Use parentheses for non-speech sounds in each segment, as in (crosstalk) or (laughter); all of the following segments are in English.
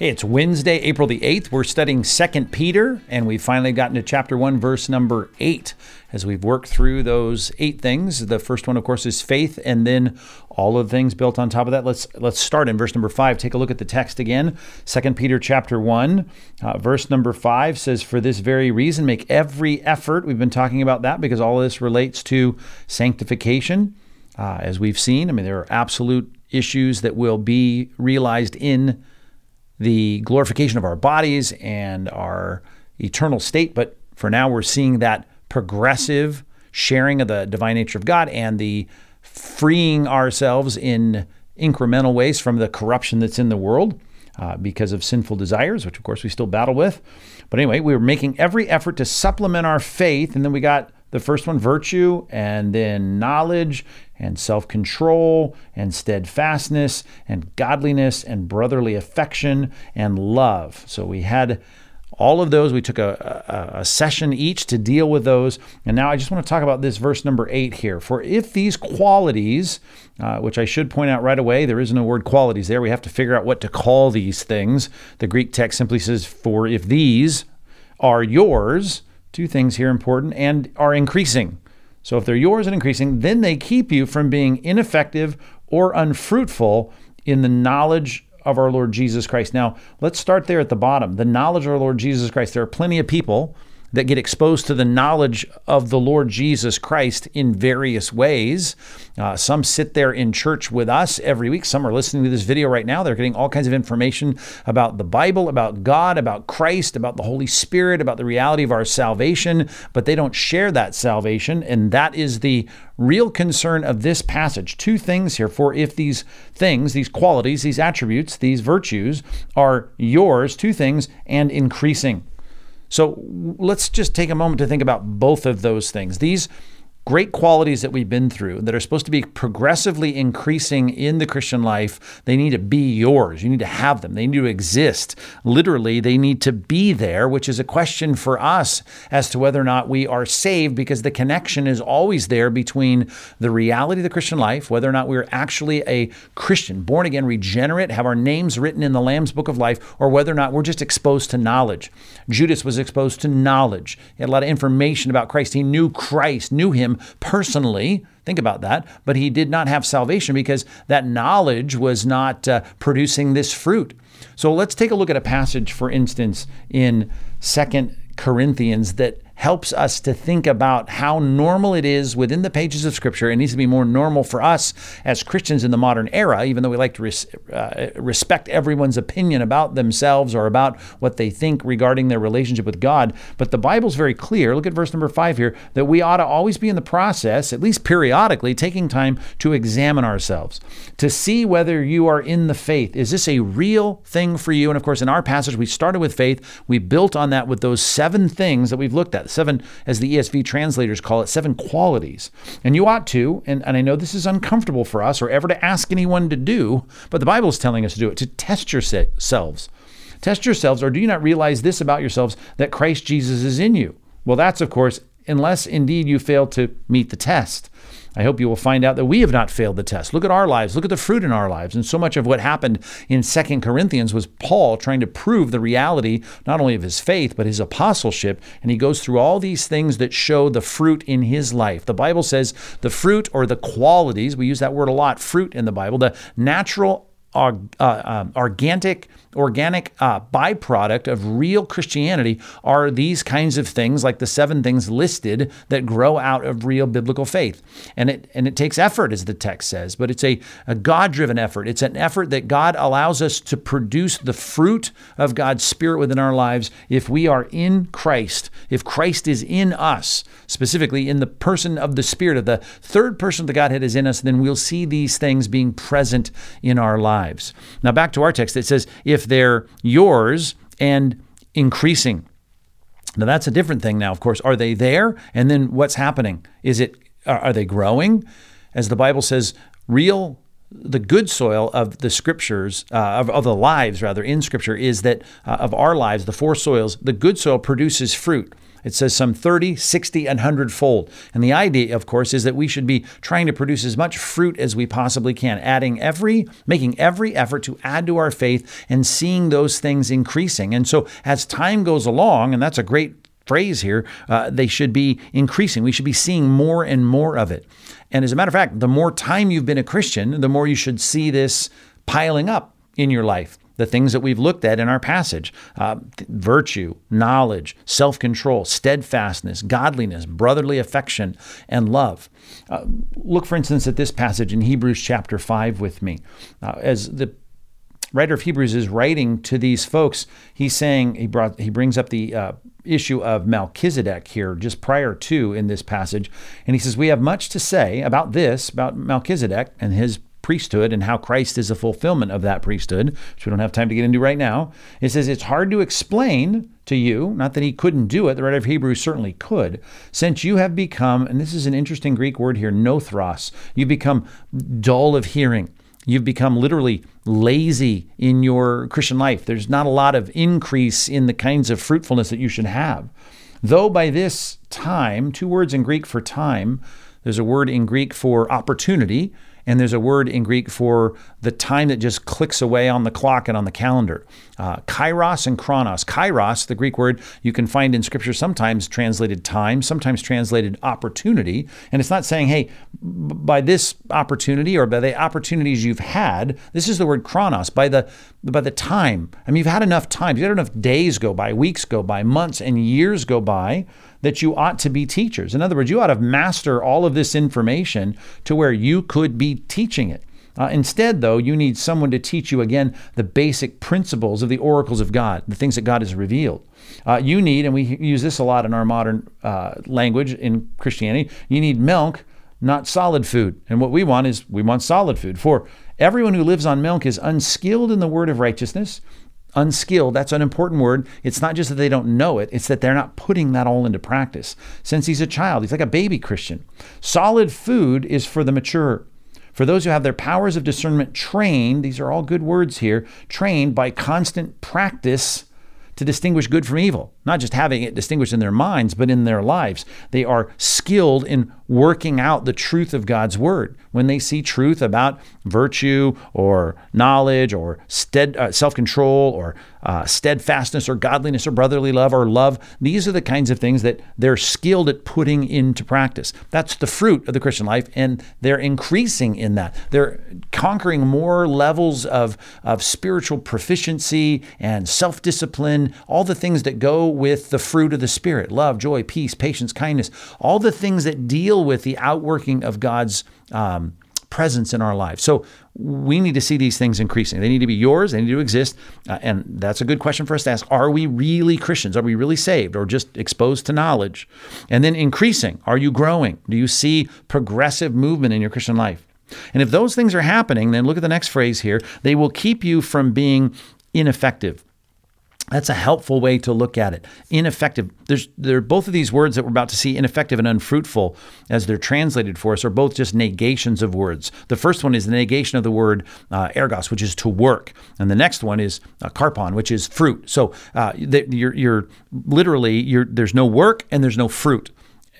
It's Wednesday, April the 8th. We're studying 2 Peter, and we've finally gotten to chapter 1, verse number 8. As we've worked through those eight things, the first one, of course, is faith, and then all of the things built on top of that. Let's let's start in verse number 5. Take a look at the text again. 2 Peter chapter 1, uh, verse number 5 says, For this very reason, make every effort. We've been talking about that because all of this relates to sanctification. Uh, as we've seen, I mean, there are absolute issues that will be realized in the glorification of our bodies and our eternal state. But for now, we're seeing that progressive sharing of the divine nature of God and the freeing ourselves in incremental ways from the corruption that's in the world uh, because of sinful desires, which of course we still battle with. But anyway, we were making every effort to supplement our faith. And then we got the first one, virtue, and then knowledge, and self control and steadfastness and godliness and brotherly affection and love. So we had all of those. We took a, a, a, session each to deal with those. And now I just want to talk about this verse number eight here. For if these qualities, uh, which I should point out right away, there is no word qualities there. We have to figure out what to call these things. The Greek text simply says, For if these are yours, two things here important, and are increasing. So if they're yours and increasing, then they keep you from being ineffective or unfruitful in the knowledge of our Lord Jesus Christ. Now, let's start there at the bottom. The knowledge of our Lord Jesus Christ. There are plenty of people that get exposed to the knowledge of the Lord Jesus Christ in various ways. Uh, some sit there in church with us every week. Some are listening to this video right now. They're getting all kinds of information about the Bible, about God, about Christ, about the Holy Spirit, about the reality of our salvation, but they don't share that salvation. And that is the real concern of this passage. Two things here. For if these things, these qualities, these attributes, these virtues are yours, two things, and increasing. So let's just take a moment to think about both of those things. These great qualities that we've been through that are supposed to be progressively increasing in the Christian life, they need to be yours. You need to have them. They need to exist. Literally, they need to be there, which is a question for us as to whether or not we are saved because the connection is always there between the reality of the Christian life, whether or not we're actually a Christian, born again, regenerate, have our names written in the Lamb's book of life, or whether or not we're just exposed to knowledge. Judas was exposed to knowledge. He had a lot of information about Christ. He knew Christ, knew him personally. Think about that. But he did not have salvation because that knowledge was not uh, producing this fruit. So let's take a look at a passage, for instance, in Second Corinthians that helps us to think about how normal it is within the pages of Scripture. It needs to be more normal for us as Christians in the modern era, even though we like to res- uh, respect everyone's opinion about themselves or about what they think regarding their relationship with God. But the Bible's very clear. Look at verse number five here that we ought to always be in the process, at least periodically, taking time to examine ourselves, to see whether you are in the faith. Is this a real thing for you? And of course, in our passage, we started with faith. We built on that with those seven things that we've looked at seven, as the ESV translators call it, seven qualities. And you ought to, and, and I know this is uncomfortable for us or ever to ask anyone to do, but the Bible is telling us to do it, to test yourselves. Test yourselves, or do you not realize this about yourselves that Christ Jesus is in you? Well, that's, of course, unless indeed you fail to meet the test. I hope you will find out that we have not failed the test. Look at our lives. Look at the fruit in our lives. And so much of what happened in Second Corinthians was Paul trying to prove the reality not only of his faith, but his apostleship. And he goes through all these things that show the fruit in his life. The Bible says the fruit or the qualities, we use that word a lot, fruit in the Bible, the natural, uh, uh, organic, organic uh, byproduct of real Christianity are these kinds of things, like the seven things listed that grow out of real biblical faith. And it and it takes effort, as the text says, but it's a, a God-driven effort. It's an effort that God allows us to produce the fruit of God's Spirit within our lives if we are in Christ, if Christ is in us, specifically in the person of the Spirit, of the third person of the Godhead is in us, then we'll see these things being present in our lives. Now back to our text, it says, if they're yours and increasing. Now that's a different thing now, of course. Are they there? And then what's happening? Is it are they growing? As the Bible says, real the good soil of the scriptures uh, of, of, the lives rather in scripture is that uh, of our lives the four soils the good soil produces fruit It says some 30, 60, and 100 fold. And the idea, of course, is that we should be trying to produce as much fruit as we possibly can, adding every, making every effort to add to our faith and seeing those things increasing. And so as time goes along, and that's a great phrase here, uh, they should be increasing. We should be seeing more and more of it. And as a matter of fact, the more time you've been a Christian, the more you should see this piling up in your life the things that we've looked at in our passage uh, virtue, knowledge, self control, steadfastness, godliness, brotherly affection, and love. Uh, look, for instance, at this passage in Hebrews chapter 5 with me. Uh, as the writer of Hebrews is writing to these folks, he's saying, he, brought, he brings up the uh, issue of Melchizedek here just prior to in this passage. And he says, We have much to say about this, about Melchizedek and his priesthood and how Christ is a fulfillment of that priesthood, which we don't have time to get into right now. It says it's hard to explain to you, not that he couldn't do it, the writer of Hebrews certainly could, since you have become, and this is an interesting Greek word here, nothros, you've become dull of hearing. You've become literally lazy in your Christian life. There's not a lot of increase in the kinds of fruitfulness that you should have. Though by this time, two words in Greek for time, there's a word in Greek for opportunity, and there's a word in Greek for the time that just clicks away on the clock and on the calendar. Uh, kairos and chronos. Kairos, the Greek word you can find in Scripture, sometimes translated time, sometimes translated opportunity. And it's not saying, hey, by this opportunity or by the opportunities you've had, this is the word chronos, by the by the time. I mean, you've had enough time, you've had enough days go by, weeks go by, months and years go by that you ought to be teachers. In other words, you ought to master all of this information to where you could be teaching it. Uh, instead, though, you need someone to teach you again the basic principles of the oracles of God, the things that God has revealed. Uh, you need, and we use this a lot in our modern uh, language in Christianity, you need milk, not solid food. And what we want is we want solid food. For everyone who lives on milk is unskilled in the word of righteousness unskilled, that's an important word. It's not just that they don't know it, it's that they're not putting that all into practice. Since he's a child, he's like a baby Christian. Solid food is for the mature. For those who have their powers of discernment trained, these are all good words here, trained by constant practice to distinguish good from evil, not just having it distinguished in their minds, but in their lives. They are skilled in working out the truth of God's word. When they see truth about virtue or knowledge or stead, uh, self control or uh, steadfastness or godliness or brotherly love or love, these are the kinds of things that they're skilled at putting into practice. That's the fruit of the Christian life, and they're increasing in that. They're conquering more levels of, of spiritual proficiency and self discipline, all the things that go with the fruit of the Spirit love, joy, peace, patience, kindness, all the things that deal with the outworking of God's um, presence in our lives. So we need to see these things increasing. They need to be yours, they need to exist. Uh, and that's a good question for us to ask. Are we really Christians? Are we really saved or just exposed to knowledge? And then increasing. Are you growing? Do you see progressive movement in your Christian life? And if those things are happening, then look at the next phrase here. They will keep you from being ineffective. That's a helpful way to look at it. Ineffective. There's there both of these words that we're about to see, ineffective and unfruitful, as they're translated for us, are both just negations of words. The first one is the negation of the word uh, ergos, which is to work, and the next one is uh, karpon, which is fruit. So uh, you're, you're literally you're, there's no work and there's no fruit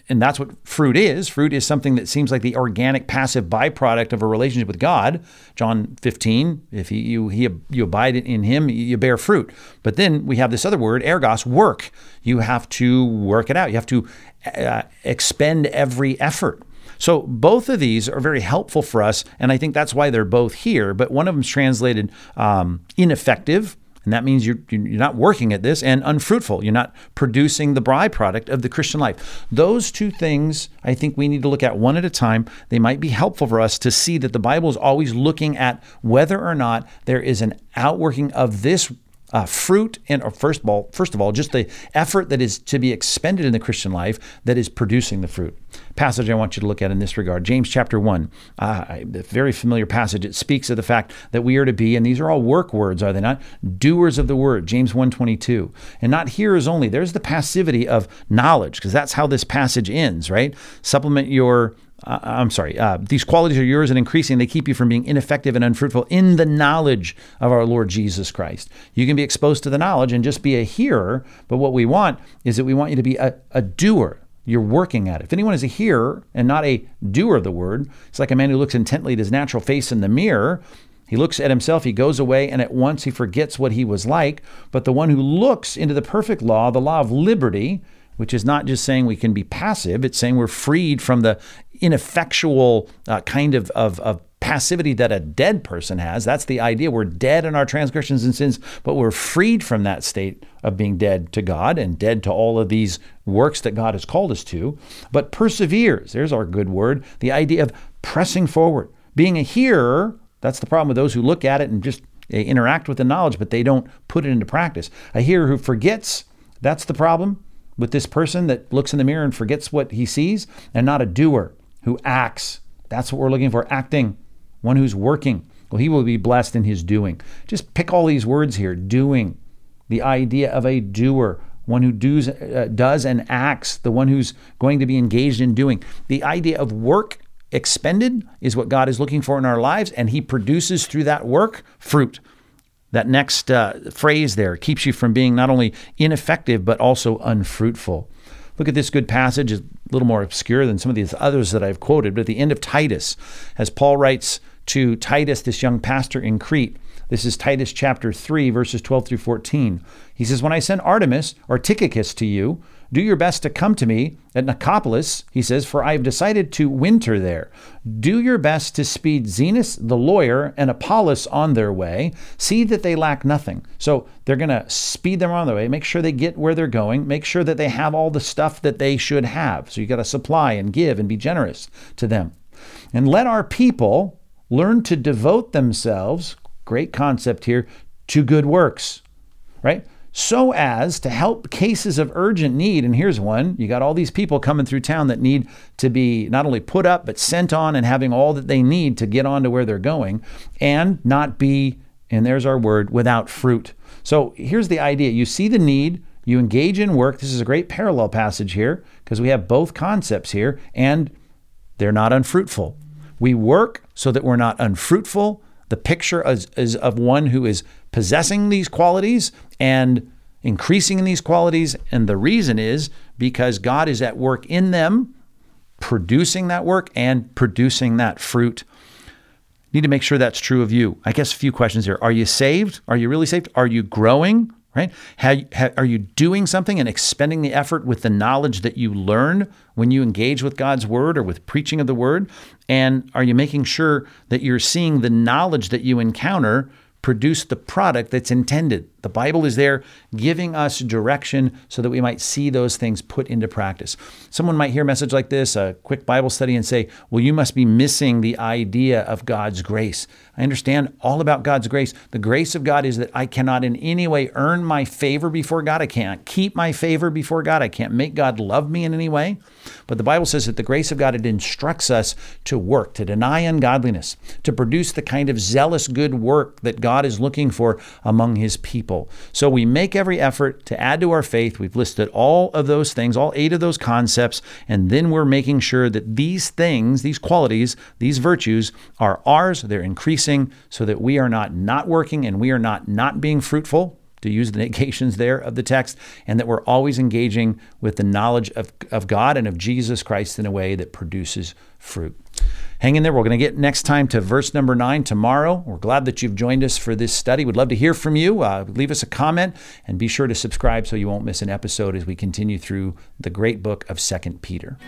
and that's what fruit is. Fruit is something that seems like the organic, passive byproduct of a relationship with God. John 15, if he, you, he, you abide in him, you bear fruit. But then we have this other word, ergos, work. You have to work it out. You have to uh, expend every effort. So both of these are very helpful for us, and I think that's why they're both here. But one of them is translated um, ineffective and that means you're, you're not working at this and unfruitful. You're not producing the byproduct of the Christian life. Those two things I think we need to look at one at a time. They might be helpful for us to see that the Bible is always looking at whether or not there is an outworking of this uh, fruit and first of all first of all just the effort that is to be expended in the christian life that is producing the fruit. Passage i want you to look at in this regard. James chapter 1 uh, a very familiar passage. It speaks of the fact that we are to be and these are all work words are they not? Doers of the word. James 122 and not hearers only. There's the passivity of knowledge because that's how this passage ends right? Supplement your uh, I'm sorry, uh, these qualities are yours and increasing. They keep you from being ineffective and unfruitful in the knowledge of our Lord Jesus Christ. You can be exposed to the knowledge and just be a hearer, but what we want is that we want you to be a, a doer. You're working at it. If anyone is a hearer and not a doer of the word, it's like a man who looks intently at his natural face in the mirror. He looks at himself, he goes away, and at once he forgets what he was like. But the one who looks into the perfect law, the law of liberty, which is not just saying we can be passive, it's saying we're freed from the ineffectual uh, kind of, of, of passivity that a dead person has. That's the idea. We're dead in our transgressions and sins, but we're freed from that state of being dead to God and dead to all of these works that God has called us to. But perseveres, there's our good word, the idea of pressing forward. Being a hearer, that's the problem with those who look at it and just interact with the knowledge, but they don't put it into practice. A hearer who forgets, that's the problem with this person that looks in the mirror and forgets what he sees, and not a doer who acts. That's what we're looking for acting, one who's working. Well, he will be blessed in his doing. Just pick all these words here doing, the idea of a doer, one who does, uh, does and acts, the one who's going to be engaged in doing. The idea of work expended is what God is looking for in our lives, and He produces through that work fruit. That next uh, phrase there keeps you from being not only ineffective, but also unfruitful. Look at this good passage, it's a little more obscure than some of these others that I've quoted, but at the end of Titus, as Paul writes to Titus, this young pastor in Crete, this is Titus chapter 3, verses 12 through 14. He says, When I send Artemas or Tychicus to you, do your best to come to me at Nicopolis, he says, for I have decided to winter there. Do your best to speed Zenas the lawyer and Apollos on their way. See that they lack nothing. So they're going to speed them on their way, make sure they get where they're going, make sure that they have all the stuff that they should have. So you got to supply and give and be generous to them. And let our people learn to devote themselves, great concept here, to good works, right? So as to help cases of urgent need. And here's one you got all these people coming through town that need to be not only put up, but sent on and having all that they need to get on to where they're going and not be, and there's our word, without fruit. So here's the idea you see the need, you engage in work. This is a great parallel passage here because we have both concepts here and they're not unfruitful. We work so that we're not unfruitful. The picture is, is of one who is possessing these qualities and increasing in these qualities. And the reason is because God is at work in them, producing that work and producing that fruit. Need to make sure that's true of you. I guess a few questions here. Are you saved? Are you really saved? Are you growing? Right? Have, have, are you doing something and expending the effort with the knowledge that you learn when you engage with God's word or with preaching of the word? And are you making sure that you're seeing the knowledge that you encounter produce the product that's intended. The Bible is there giving us direction so that we might see those things put into practice. Someone might hear a message like this, a quick Bible study, and say, Well, you must be missing the idea of God's grace. I understand all about God's grace. The grace of God is that I cannot in any way earn my favor before God. I can't keep my favor before God. I can't make God love me in any way. But the Bible says that the grace of God, it instructs us to work, to deny ungodliness, to produce the kind of zealous good work that God is looking for among his people. So we make every effort to add to our faith. We've listed all of those things, all eight of those concepts, and then we're making sure that these things, these qualities, these virtues are ours, they're increasing so that we are not not working and we are not not being fruitful to use the (laughs) negations there of the text, and that we're always engaging with the knowledge of, of God and of Jesus Christ in a way that produces fruit. Hang in there. We're going to get next time to verse number nine tomorrow. We're glad that you've joined us for this study. We'd love to hear from you. Uh, leave us a comment and be sure to subscribe so you won't miss an episode as we continue through the great book of Second Peter.